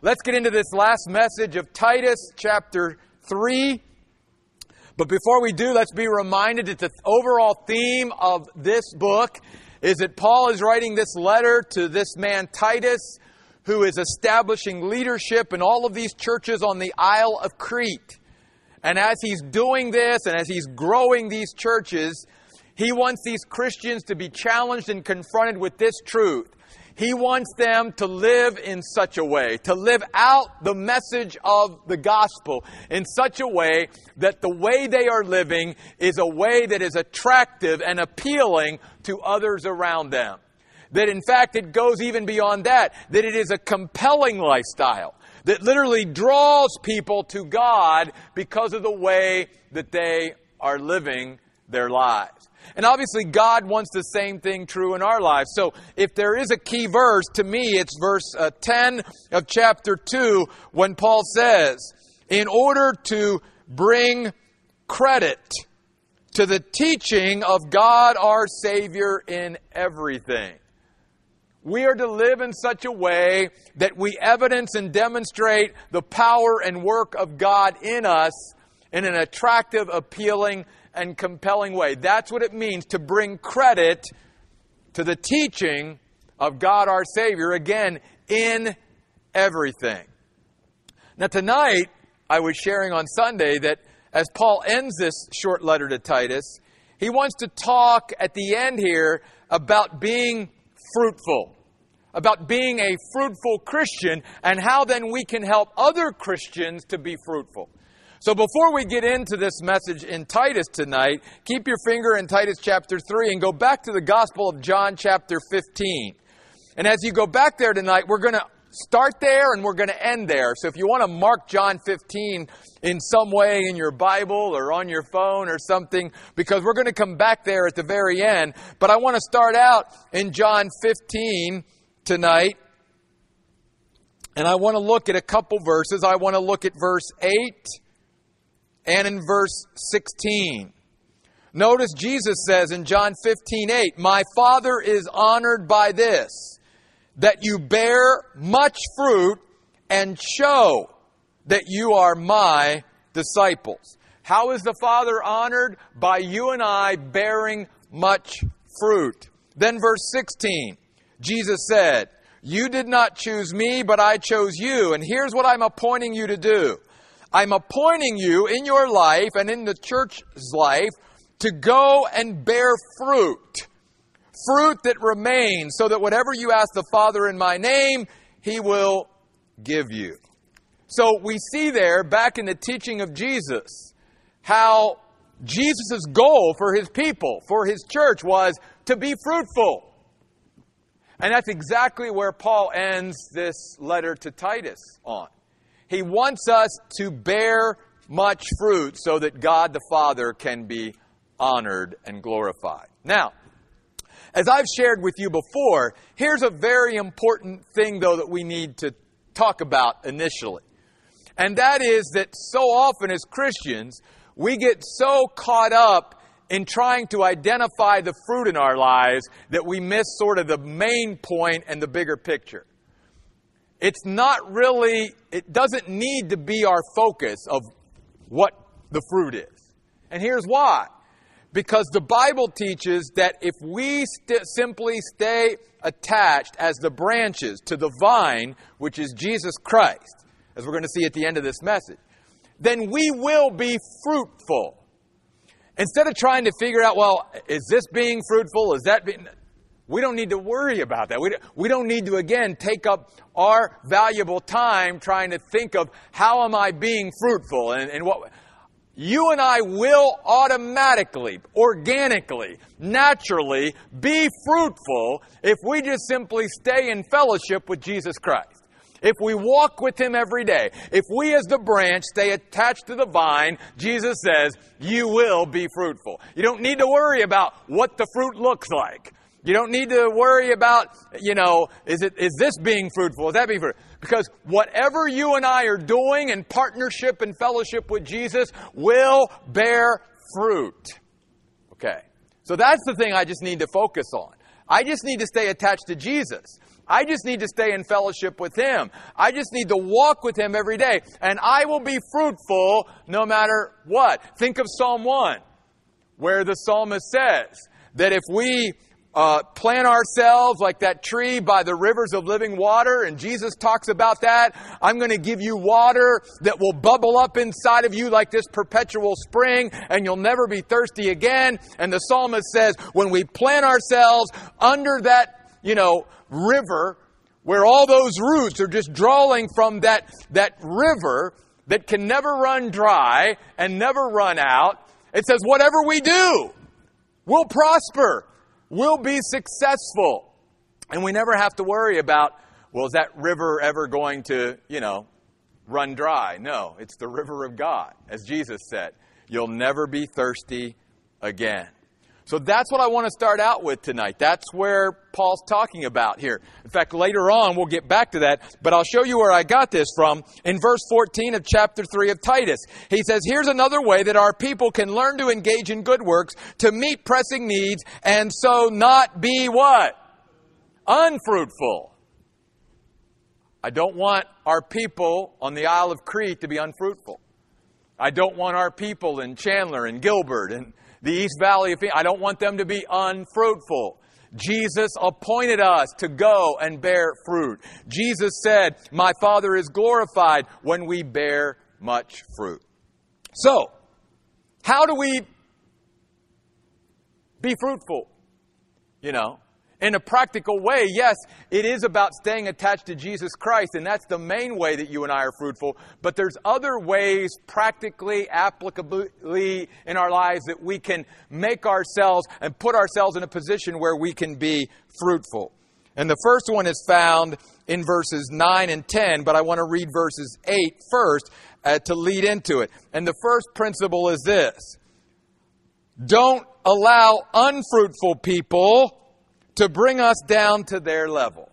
Let's get into this last message of Titus chapter 3. But before we do, let's be reminded that the overall theme of this book is that Paul is writing this letter to this man Titus, who is establishing leadership in all of these churches on the Isle of Crete. And as he's doing this and as he's growing these churches, he wants these Christians to be challenged and confronted with this truth he wants them to live in such a way, to live out the message of the gospel in such a way that the way they are living is a way that is attractive and appealing to others around them. That in fact it goes even beyond that, that it is a compelling lifestyle that literally draws people to God because of the way that they are living their lives. And obviously, God wants the same thing true in our lives. So, if there is a key verse, to me, it's verse uh, 10 of chapter 2 when Paul says, In order to bring credit to the teaching of God our Savior in everything. We are to live in such a way that we evidence and demonstrate the power and work of God in us in an attractive, appealing, and compelling way. That's what it means to bring credit to the teaching of God our Savior, again, in everything. Now, tonight, I was sharing on Sunday that as Paul ends this short letter to Titus, he wants to talk at the end here about being fruitful, about being a fruitful Christian, and how then we can help other Christians to be fruitful. So before we get into this message in Titus tonight, keep your finger in Titus chapter 3 and go back to the Gospel of John chapter 15. And as you go back there tonight, we're going to start there and we're going to end there. So if you want to mark John 15 in some way in your Bible or on your phone or something, because we're going to come back there at the very end. But I want to start out in John 15 tonight. And I want to look at a couple verses. I want to look at verse 8 and in verse 16. Notice Jesus says in John 15, 8, My Father is honored by this, that you bear much fruit and show that you are my disciples. How is the Father honored? By you and I bearing much fruit. Then verse 16, Jesus said, You did not choose me, but I chose you, and here's what I'm appointing you to do I'm appointing you in your life and in the church's life to go and bear fruit. Fruit that remains, so that whatever you ask the Father in my name, He will give you. So we see there, back in the teaching of Jesus, how Jesus' goal for His people, for His church, was to be fruitful. And that's exactly where Paul ends this letter to Titus on. He wants us to bear much fruit so that God the Father can be honored and glorified. Now, as I've shared with you before, here's a very important thing, though, that we need to talk about initially. And that is that so often as Christians, we get so caught up in trying to identify the fruit in our lives that we miss sort of the main point and the bigger picture. It's not really, it doesn't need to be our focus of what the fruit is. And here's why. Because the Bible teaches that if we st- simply stay attached as the branches to the vine, which is Jesus Christ, as we're going to see at the end of this message, then we will be fruitful. Instead of trying to figure out, well, is this being fruitful? Is that being. We don't need to worry about that. We, we don't need to, again, take up our valuable time trying to think of how am I being fruitful and, and what. You and I will automatically, organically, naturally be fruitful if we just simply stay in fellowship with Jesus Christ. If we walk with Him every day, if we as the branch stay attached to the vine, Jesus says, you will be fruitful. You don't need to worry about what the fruit looks like. You don't need to worry about, you know, is it is this being fruitful? Is that being fruitful? Because whatever you and I are doing in partnership and fellowship with Jesus will bear fruit. Okay. So that's the thing I just need to focus on. I just need to stay attached to Jesus. I just need to stay in fellowship with Him. I just need to walk with Him every day. And I will be fruitful no matter what. Think of Psalm 1, where the psalmist says that if we uh, plant ourselves like that tree by the rivers of living water, and Jesus talks about that. I'm going to give you water that will bubble up inside of you like this perpetual spring, and you'll never be thirsty again. And the psalmist says, when we plant ourselves under that, you know, river, where all those roots are just drawing from that, that river that can never run dry and never run out, it says, whatever we do, will prosper will be successful. And we never have to worry about, well, is that river ever going to, you know, run dry? No, it's the river of God, as Jesus said. You'll never be thirsty again. So that's what I want to start out with tonight. That's where Paul's talking about here. In fact, later on, we'll get back to that, but I'll show you where I got this from in verse 14 of chapter 3 of Titus. He says, Here's another way that our people can learn to engage in good works to meet pressing needs and so not be what? Unfruitful. I don't want our people on the Isle of Crete to be unfruitful. I don't want our people in Chandler and Gilbert and the East Valley of I don't want them to be unfruitful. Jesus appointed us to go and bear fruit. Jesus said, My Father is glorified when we bear much fruit. So, how do we be fruitful? You know, in a practical way, yes, it is about staying attached to Jesus Christ, and that's the main way that you and I are fruitful. But there's other ways, practically, applicably in our lives, that we can make ourselves and put ourselves in a position where we can be fruitful. And the first one is found in verses 9 and 10, but I want to read verses 8 first uh, to lead into it. And the first principle is this don't allow unfruitful people to bring us down to their level.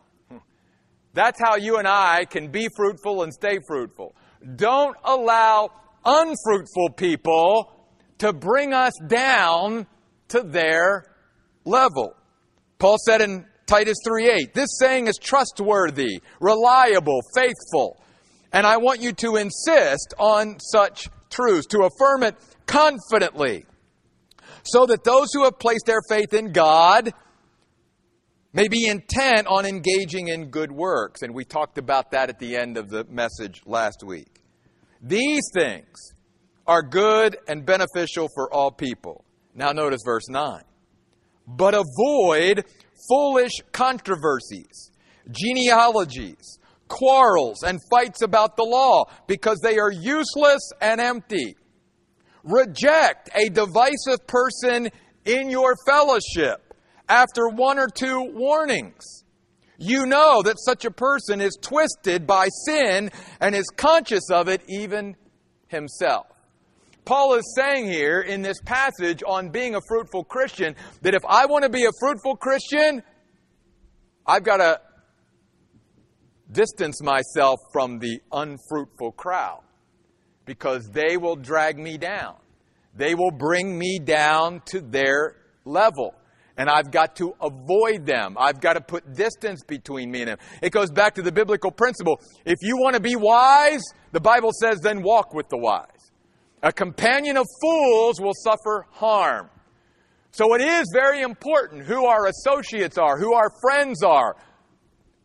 That's how you and I can be fruitful and stay fruitful. Don't allow unfruitful people to bring us down to their level. Paul said in Titus 3:8, this saying is trustworthy, reliable, faithful. And I want you to insist on such truths, to affirm it confidently, so that those who have placed their faith in God may be intent on engaging in good works. And we talked about that at the end of the message last week. These things are good and beneficial for all people. Now, notice verse 9. But avoid foolish controversies, genealogies, quarrels, and fights about the law, because they are useless and empty. Reject a divisive person in your fellowship after one or two warnings. You know that such a person is twisted by sin and is conscious of it even himself. Paul is saying here in this passage on being a fruitful Christian that if I want to be a fruitful Christian, I've got to distance myself from the unfruitful crowd because they will drag me down. They will bring me down to their level and I've got to avoid them. I've got to put distance between me and them. It goes back to the biblical principle. If you want to be wise, the Bible says, then walk with the wise. A companion of fools will suffer harm. So it is very important who our associates are, who our friends are,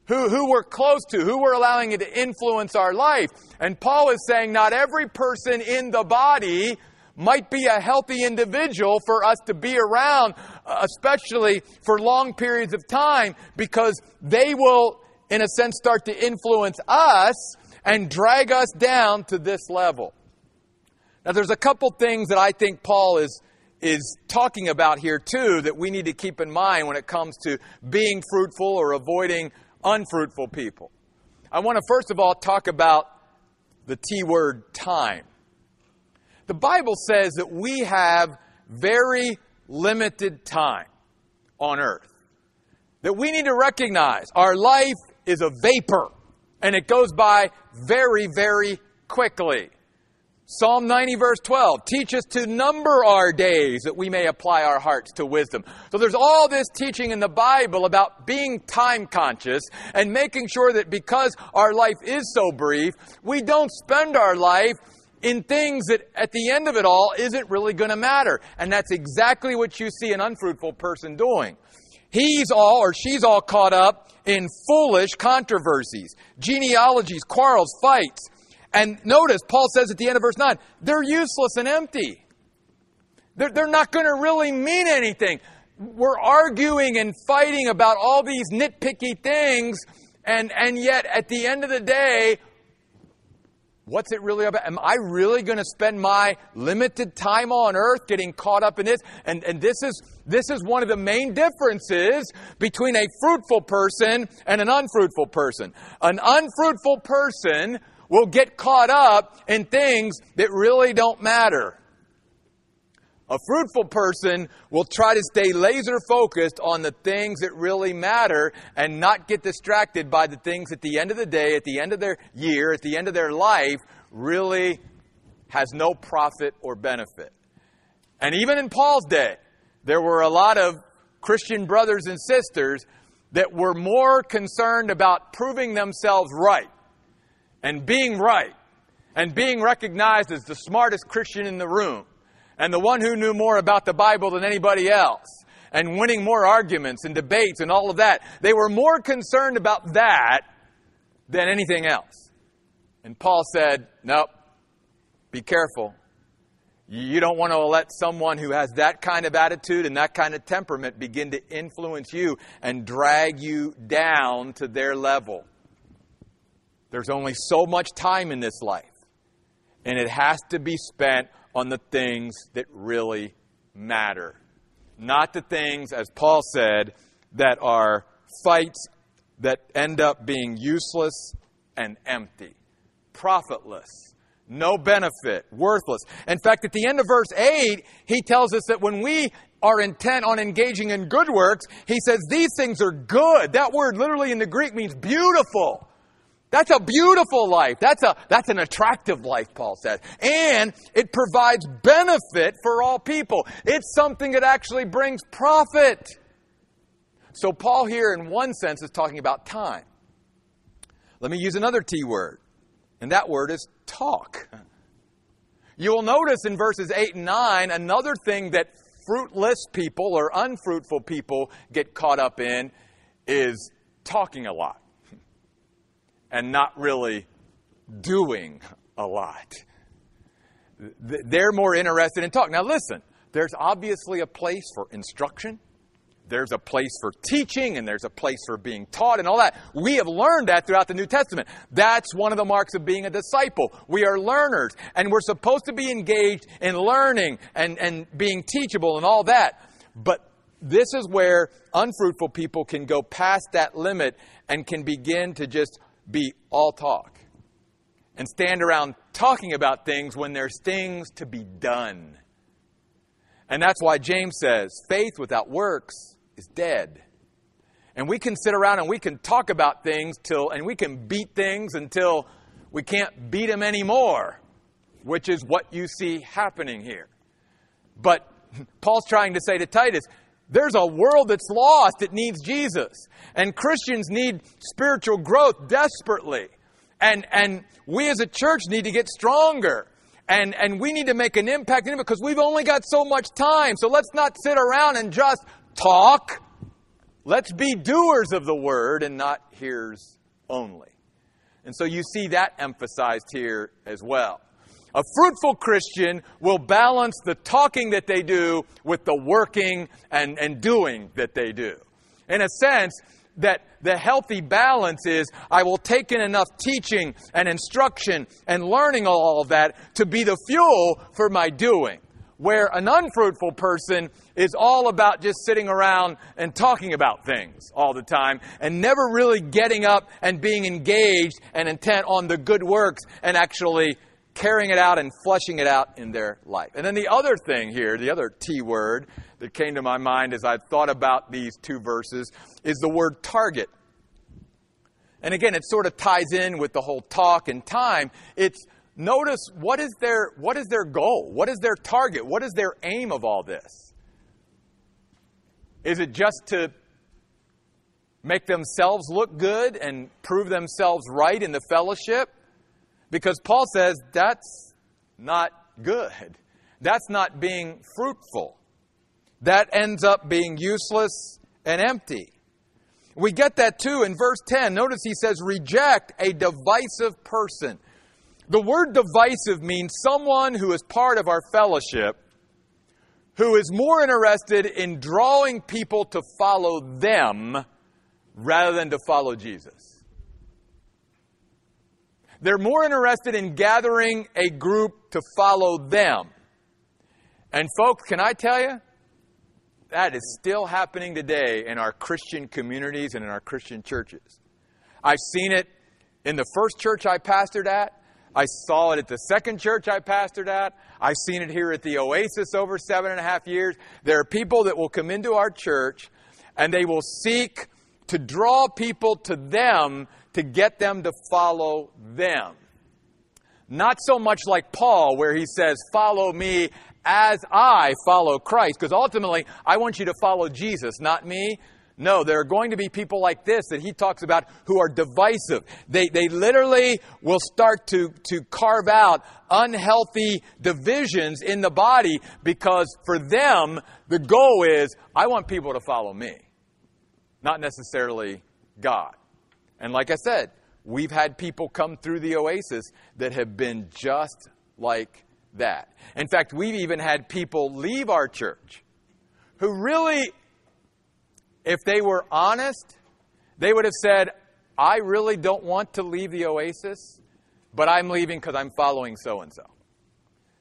who, who we're close to, who we're allowing it to influence our life. And Paul is saying not every person in the body might be a healthy individual for us to be around, uh, especially for long periods of time, because they will, in a sense, start to influence us and drag us down to this level. Now, there's a couple things that I think Paul is, is talking about here, too, that we need to keep in mind when it comes to being fruitful or avoiding unfruitful people. I want to first of all talk about the T word time. The Bible says that we have very limited time on earth. That we need to recognize our life is a vapor and it goes by very, very quickly. Psalm 90 verse 12, teach us to number our days that we may apply our hearts to wisdom. So there's all this teaching in the Bible about being time conscious and making sure that because our life is so brief, we don't spend our life in things that at the end of it all isn't really going to matter. And that's exactly what you see an unfruitful person doing. He's all or she's all caught up in foolish controversies, genealogies, quarrels, fights and notice, Paul says at the end of verse 9, they're useless and empty. They're, they're not going to really mean anything. We're arguing and fighting about all these nitpicky things, and, and yet at the end of the day, What's it really about? Am I really going to spend my limited time on earth getting caught up in this? And, and this is, this is one of the main differences between a fruitful person and an unfruitful person. An unfruitful person will get caught up in things that really don't matter. A fruitful person will try to stay laser focused on the things that really matter and not get distracted by the things at the end of the day, at the end of their year, at the end of their life, really has no profit or benefit. And even in Paul's day, there were a lot of Christian brothers and sisters that were more concerned about proving themselves right and being right and being recognized as the smartest Christian in the room and the one who knew more about the Bible than anybody else and winning more arguments and debates and all of that. They were more concerned about that than anything else. And Paul said, Nope, be careful. You don't want to let someone who has that kind of attitude and that kind of temperament begin to influence you and drag you down to their level. There's only so much time in this life, and it has to be spent on the things that really matter. Not the things, as Paul said, that are fights that end up being useless and empty, profitless, no benefit, worthless. In fact, at the end of verse 8, he tells us that when we are intent on engaging in good works, he says these things are good. That word literally in the Greek means beautiful. That's a beautiful life. That's a, that's an attractive life, Paul says. And it provides benefit for all people. It's something that actually brings profit. So Paul here in one sense is talking about time. Let me use another T word. And that word is talk. You will notice in verses 8 and 9 another thing that fruitless people or unfruitful people get caught up in is talking a lot and not really doing a lot. They're more interested in talk. Now, listen, there's obviously a place for instruction. There's a place for teaching and there's a place for being taught and all that. We have learned that throughout the New Testament. That's one of the marks of being a disciple. We are learners and we're supposed to be engaged in learning and, and being teachable and all that. But this is where unfruitful people can go past that limit and can begin to just be all talk and stand around talking about things when there's things to be done. And that's why James says faith without works is dead. And we can sit around and we can talk about things till, and we can beat things until we can't beat them anymore, which is what you see happening here. But Paul's trying to say to Titus, there's a world that's lost that needs Jesus. And Christians need spiritual growth desperately. And, and we as a church need to get stronger. And, and we need to make an impact in it because we've only got so much time. So let's not sit around and just talk. Let's be doers of the word and not hearers only. And so you see that emphasized here as well. A fruitful Christian will balance the talking that they do with the working and, and doing that they do. In a sense, that the healthy balance is I will take in enough teaching and instruction and learning all of that to be the fuel for my doing. Where an unfruitful person is all about just sitting around and talking about things all the time and never really getting up and being engaged and intent on the good works and actually carrying it out and fleshing it out in their life. And then the other thing here, the other T word that came to my mind as I thought about these two verses is the word target. And again, it sort of ties in with the whole talk and time. It's notice what is their what is their goal? What is their target? What is their aim of all this? Is it just to make themselves look good and prove themselves right in the fellowship? Because Paul says that's not good. That's not being fruitful. That ends up being useless and empty. We get that too in verse 10. Notice he says, reject a divisive person. The word divisive means someone who is part of our fellowship who is more interested in drawing people to follow them rather than to follow Jesus. They're more interested in gathering a group to follow them. And, folks, can I tell you? That is still happening today in our Christian communities and in our Christian churches. I've seen it in the first church I pastored at. I saw it at the second church I pastored at. I've seen it here at the Oasis over seven and a half years. There are people that will come into our church and they will seek to draw people to them to get them to follow them. Not so much like Paul, where he says, Follow me as I follow Christ, because ultimately I want you to follow Jesus, not me. No, there are going to be people like this that he talks about who are divisive. They, they literally will start to, to carve out unhealthy divisions in the body because for them, the goal is I want people to follow me, not necessarily God. And like I said, we've had people come through the oasis that have been just like that. In fact, we've even had people leave our church who really, if they were honest, they would have said, I really don't want to leave the oasis, but I'm leaving because I'm following so and so.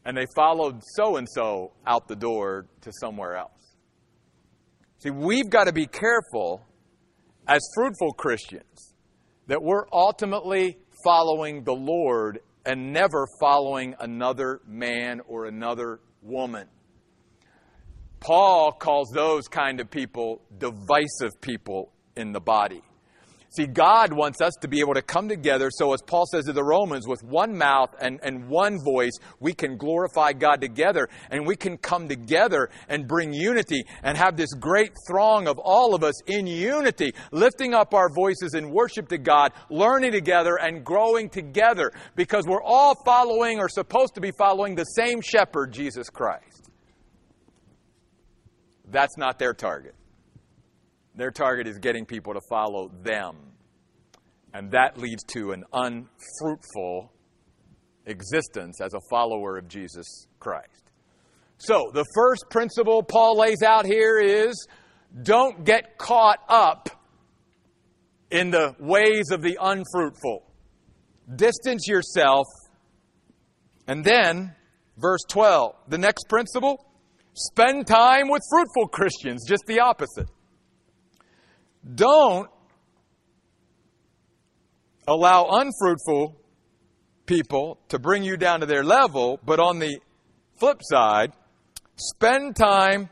And they followed so and so out the door to somewhere else. See, we've got to be careful as fruitful Christians that we're ultimately following the Lord and never following another man or another woman. Paul calls those kind of people divisive people in the body. See, God wants us to be able to come together so, as Paul says to the Romans, with one mouth and, and one voice, we can glorify God together and we can come together and bring unity and have this great throng of all of us in unity, lifting up our voices in worship to God, learning together and growing together because we're all following or supposed to be following the same shepherd, Jesus Christ. That's not their target. Their target is getting people to follow them. And that leads to an unfruitful existence as a follower of Jesus Christ. So, the first principle Paul lays out here is don't get caught up in the ways of the unfruitful. Distance yourself. And then, verse 12, the next principle spend time with fruitful Christians, just the opposite. Don't allow unfruitful people to bring you down to their level, but on the flip side, spend time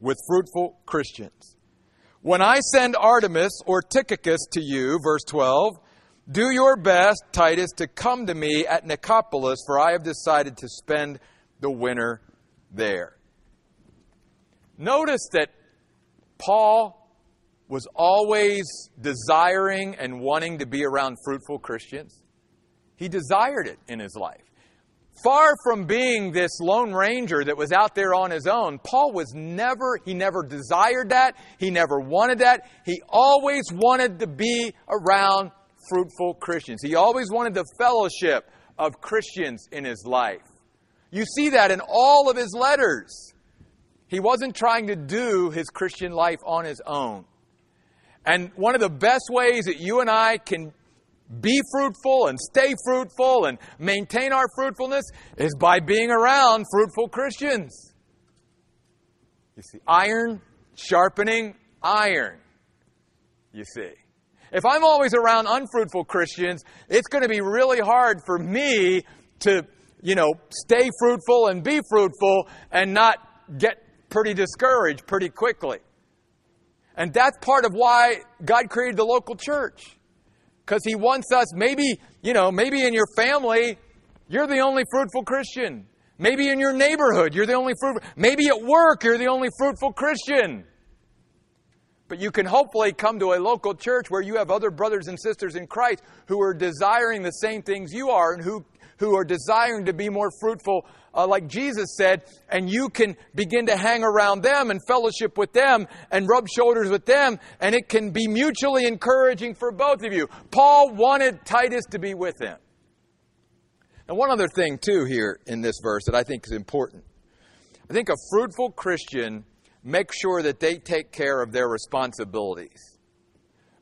with fruitful Christians. When I send Artemas or Tychicus to you, verse 12, do your best, Titus, to come to me at Nicopolis, for I have decided to spend the winter there. Notice that Paul was always desiring and wanting to be around fruitful Christians. He desired it in his life. Far from being this lone ranger that was out there on his own, Paul was never, he never desired that. He never wanted that. He always wanted to be around fruitful Christians. He always wanted the fellowship of Christians in his life. You see that in all of his letters. He wasn't trying to do his Christian life on his own. And one of the best ways that you and I can be fruitful and stay fruitful and maintain our fruitfulness is by being around fruitful Christians. You see, iron sharpening iron. You see. If I'm always around unfruitful Christians, it's going to be really hard for me to, you know, stay fruitful and be fruitful and not get pretty discouraged pretty quickly. And that's part of why God created the local church. Because He wants us, maybe, you know, maybe in your family, You're the only fruitful Christian. Maybe in your neighborhood, you're the only fruitful. Maybe at work, you're the only fruitful Christian. But you can hopefully come to a local church where you have other brothers and sisters in Christ who are desiring the same things you are and who, who are desiring to be more fruitful, uh, like Jesus said, and you can begin to hang around them and fellowship with them and rub shoulders with them, and it can be mutually encouraging for both of you. Paul wanted Titus to be with him. And one other thing, too, here in this verse that I think is important. I think a fruitful Christian makes sure that they take care of their responsibilities.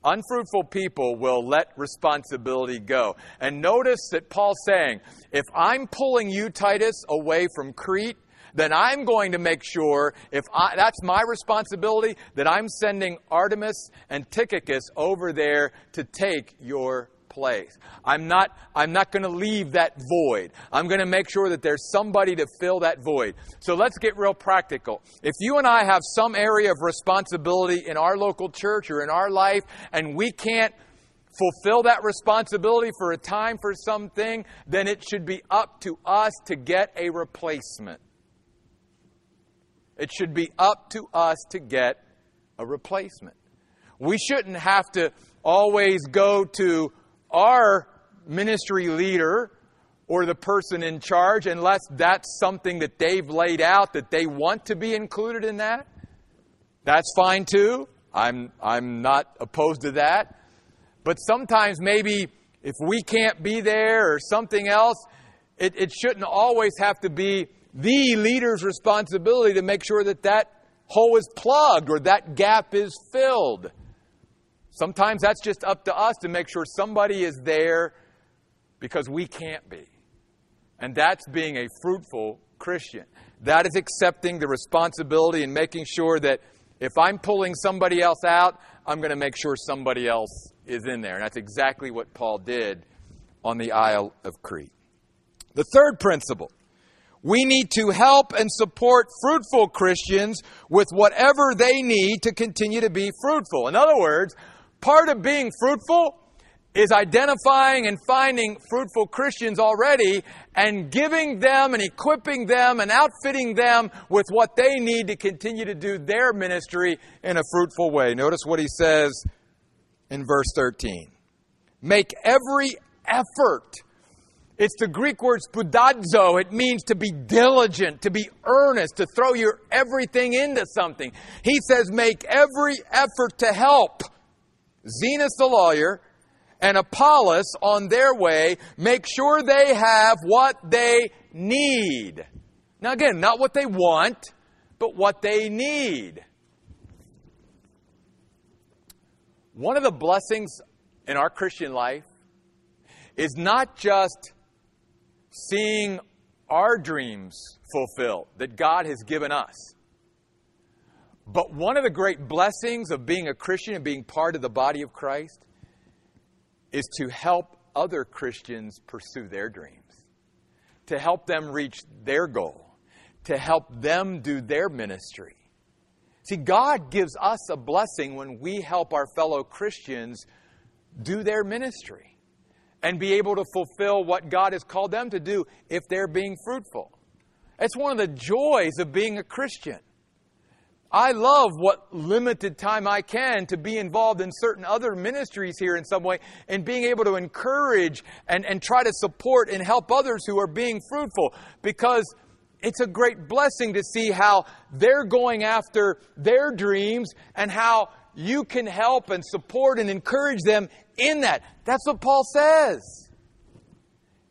Unfruitful people will let responsibility go. And notice that Paul's saying, if I'm pulling you, Titus, away from Crete, then I'm going to make sure, if I, that's my responsibility, that I'm sending Artemas and Tychicus over there to take your place. I'm not, I'm not going to leave that void. I'm going to make sure that there's somebody to fill that void. So let's get real practical. If you and I have some area of responsibility in our local church or in our life and we can't fulfill that responsibility for a time for something, then it should be up to us to get a replacement. It should be up to us to get a replacement. We shouldn't have to always go to our ministry leader or the person in charge unless that's something that they've laid out that they want to be included in that. That's fine too. I'm, I'm not opposed to that. But sometimes maybe if we can't be there or something else, it, it shouldn't always have to be the leader's responsibility to make sure that that hole is plugged or that gap is filled. Sometimes that's just up to us to make sure somebody is there because we can't be. And that's being a fruitful Christian. That is accepting the responsibility and making sure that if I'm pulling somebody else out, I'm going to make sure somebody else is in there. And that's exactly what Paul did on the Isle of Crete. The third principle we need to help and support fruitful Christians with whatever they need to continue to be fruitful. In other words, Part of being fruitful is identifying and finding fruitful Christians already and giving them and equipping them and outfitting them with what they need to continue to do their ministry in a fruitful way. Notice what he says in verse 13. Make every effort. It's the Greek word spoudazo. It means to be diligent, to be earnest, to throw your everything into something. He says, make every effort to help Zenas the lawyer, and Apollos on their way make sure they have what they need. Now, again, not what they want, but what they need. One of the blessings in our Christian life is not just seeing our dreams fulfilled that God has given us. But one of the great blessings of being a Christian and being part of the body of Christ is to help other Christians pursue their dreams, to help them reach their goal, to help them do their ministry. See, God gives us a blessing when we help our fellow Christians do their ministry and be able to fulfill what God has called them to do if they're being fruitful. It's one of the joys of being a Christian. I love what limited time I can to be involved in certain other ministries here in some way and being able to encourage and, and try to support and help others who are being fruitful because it's a great blessing to see how they're going after their dreams and how you can help and support and encourage them in that. That's what Paul says.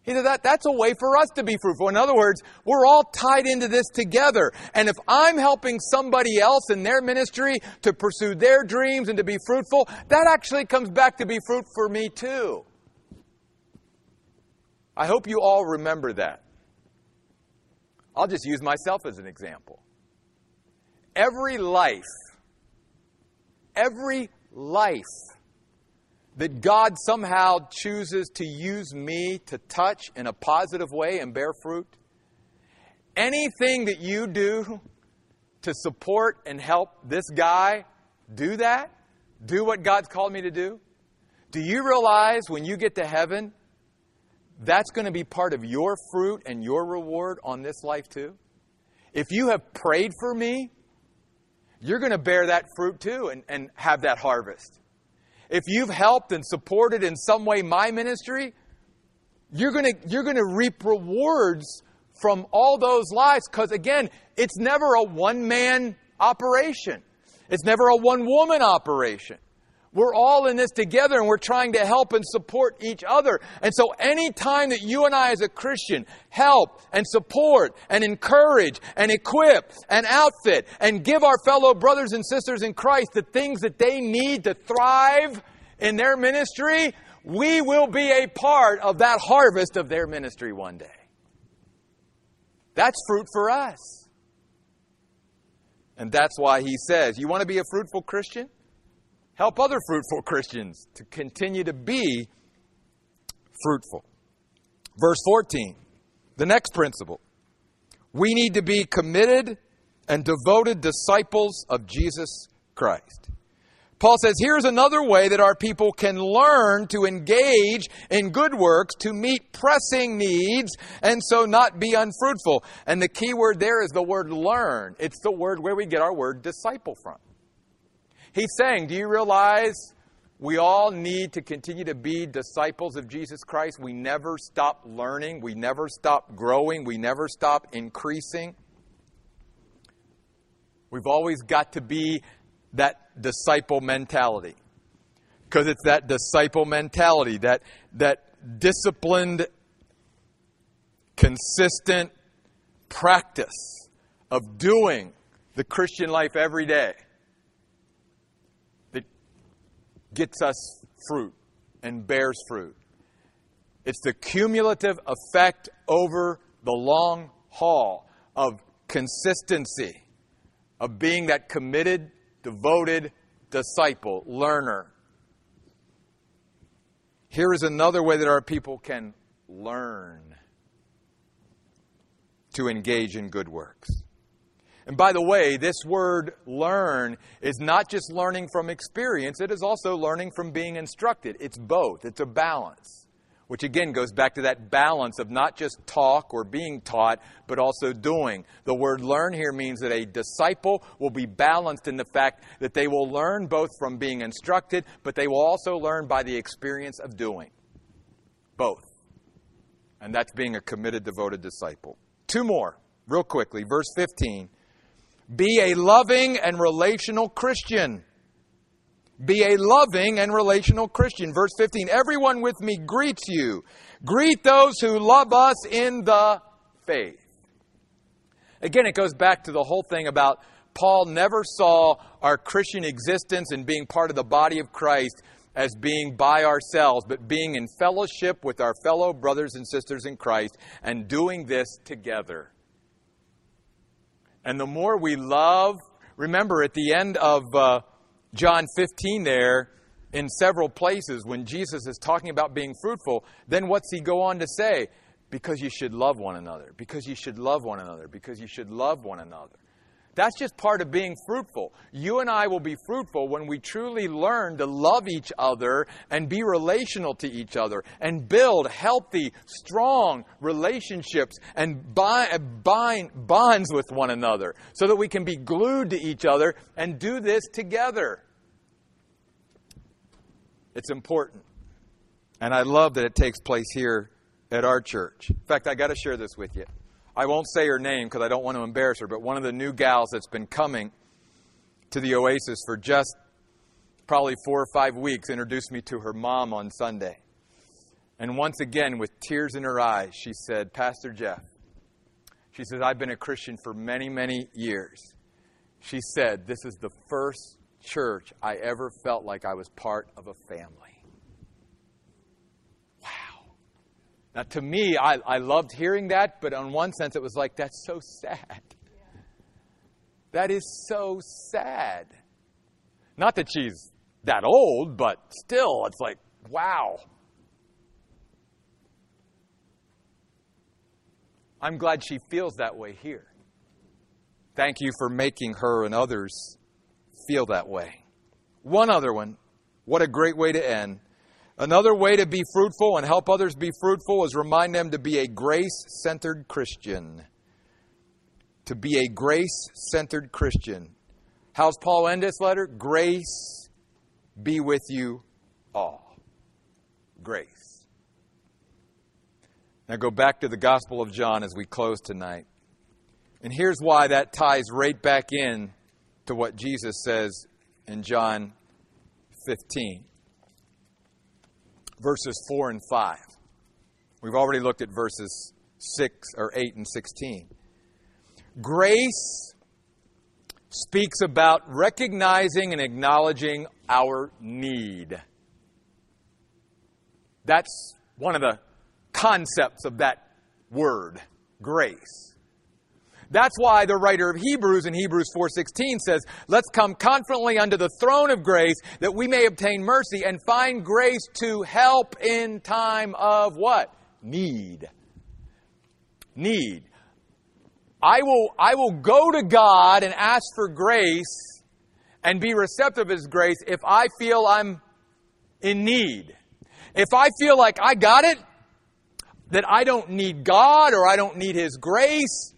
He said that that's a way for us to be fruitful. In other words, we're all tied into this together. And if I'm helping somebody else in their ministry to pursue their dreams and to be fruitful, that actually comes back to be fruit for me too. I hope you all remember that. I'll just use myself as an example. Every life, every life that God somehow chooses to use me to touch in a positive way and bear fruit? Anything that you do to support and help this guy do that? Do what God's called me to do? Do you realize when you get to heaven that's going to be part of your fruit and your reward on this life too? If you have prayed for me, you're going to bear that fruit too and, and have that harvest. If you've helped and supported in some way my ministry, you're going to, you're going to reap rewards from all those lives because, again, it's never a one man operation, it's never a one woman operation. We're all in this together and we're trying to help and support each other. And so anytime that you and I as a Christian help and support and encourage and equip and outfit and give our fellow brothers and sisters in Christ the things that they need to thrive in their ministry, we will be a part of that harvest of their ministry one day. That's fruit for us. And that's why he says, You want to be a fruitful Christian? Help other fruitful Christians to continue to be fruitful. Verse 14, the next principle. We need to be committed and devoted disciples of Jesus Christ. Paul says, here's another way that our people can learn to engage in good works to meet pressing needs and so not be unfruitful. And the key word there is the word learn. It's the word where we get our word disciple from. He's saying, do you realize we all need to continue to be disciples of Jesus Christ? We never stop learning, we never stop growing, we never stop increasing. We've always got to be that disciple mentality. Because it's that disciple mentality, that, that disciplined, consistent practice of doing the Christian life every day that gets us fruit and bears fruit. It's the cumulative effect over the long haul of consistency, of being that committed devoted disciple, learner. Here is another way that our people can learn to engage in good works. And by the way, this word learn is not just learning from experience, it is also learning from being instructed. It's both, it's a balance which again goes back to that balance of not just talk or being taught, but also doing. The word learn here means that a disciple will be balanced in the fact that they will learn both from being instructed, but they will also learn by the experience of doing. Both. And that's being a committed, devoted disciple. Two more, real quickly. Verse 15 Be a loving and relational Christian. Be a loving and relational Christian. Verse 15 Everyone with me greets you. Greet those who love us in the faith. Again, it goes back to the whole thing about Paul never saw our Christian existence and being part of the body of Christ as being by ourselves, but being in fellowship with our fellow brothers and sisters in Christ and doing this together. And the more we love, remember at the end of uh, John 15 there in several places when Jesus is talking about being fruitful, then what's he go on to say? Because you should love one another, because you should love one another, because you should love one another. That's just part of being fruitful. You and I will be fruitful when we truly learn to love each other and be relational to each other and build healthy, strong relationships and bind, uh, bind bonds with one another so that we can be glued to each other and do this together. It's important. And I love that it takes place here at our church. In fact, I got to share this with you. I won't say her name because I don't want to embarrass her, but one of the new gals that's been coming to the Oasis for just probably four or five weeks introduced me to her mom on Sunday. And once again, with tears in her eyes, she said, Pastor Jeff, she says, I've been a Christian for many, many years. She said, This is the first church I ever felt like I was part of a family. Now, to me, I, I loved hearing that, but on one sense, it was like, that's so sad. That is so sad. Not that she's that old, but still, it's like, wow. I'm glad she feels that way here. Thank you for making her and others feel that way. One other one. What a great way to end. Another way to be fruitful and help others be fruitful is remind them to be a grace centered Christian. To be a grace centered Christian. How's Paul end this letter? Grace be with you all. Grace. Now go back to the Gospel of John as we close tonight. And here's why that ties right back in to what Jesus says in John 15, verses 4 and 5. We've already looked at verses 6 or 8 and 16. Grace speaks about recognizing and acknowledging our need. That's one of the concepts of that word, grace. That's why the writer of Hebrews in Hebrews 4:16 says, "Let's come confidently unto the throne of grace that we may obtain mercy and find grace to help in time of what? Need. Need. I will I will go to God and ask for grace and be receptive of his grace if I feel I'm in need. If I feel like I got it, that I don't need God or I don't need his grace,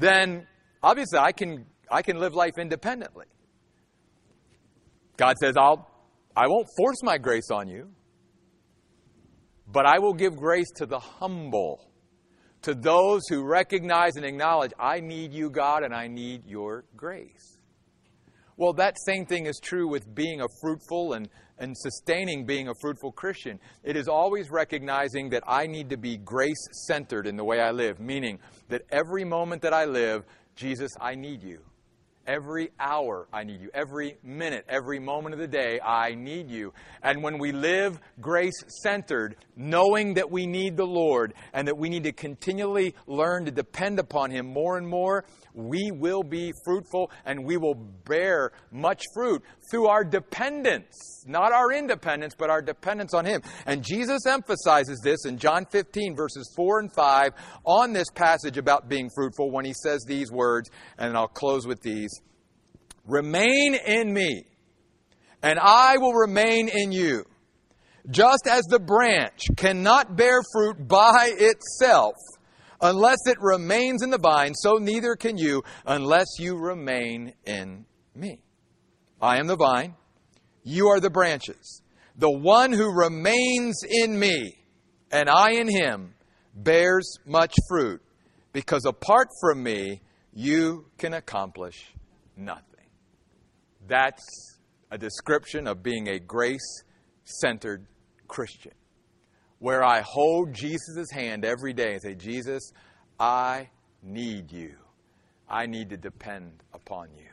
then obviously I can, I can live life independently. God says, I'll, I won't force my grace on you, but I will give grace to the humble, to those who recognize and acknowledge, I need you, God, and I need your grace. Well, that same thing is true with being a fruitful and, and sustaining being a fruitful Christian. It is always recognizing that I need to be grace centered in the way I live, meaning that every moment that I live, Jesus, I need you. Every hour, I need you. Every minute, every moment of the day, I need you. And when we live grace centered, knowing that we need the Lord and that we need to continually learn to depend upon Him more and more, we will be fruitful and we will bear much fruit through our dependence. Not our independence, but our dependence on Him. And Jesus emphasizes this in John 15, verses 4 and 5, on this passage about being fruitful when He says these words, and I'll close with these. Remain in me, and I will remain in you. Just as the branch cannot bear fruit by itself unless it remains in the vine, so neither can you unless you remain in me. I am the vine, you are the branches. The one who remains in me and I in him bears much fruit, because apart from me, you can accomplish nothing. That's a description of being a grace centered Christian, where I hold Jesus' hand every day and say, Jesus, I need you. I need to depend upon you.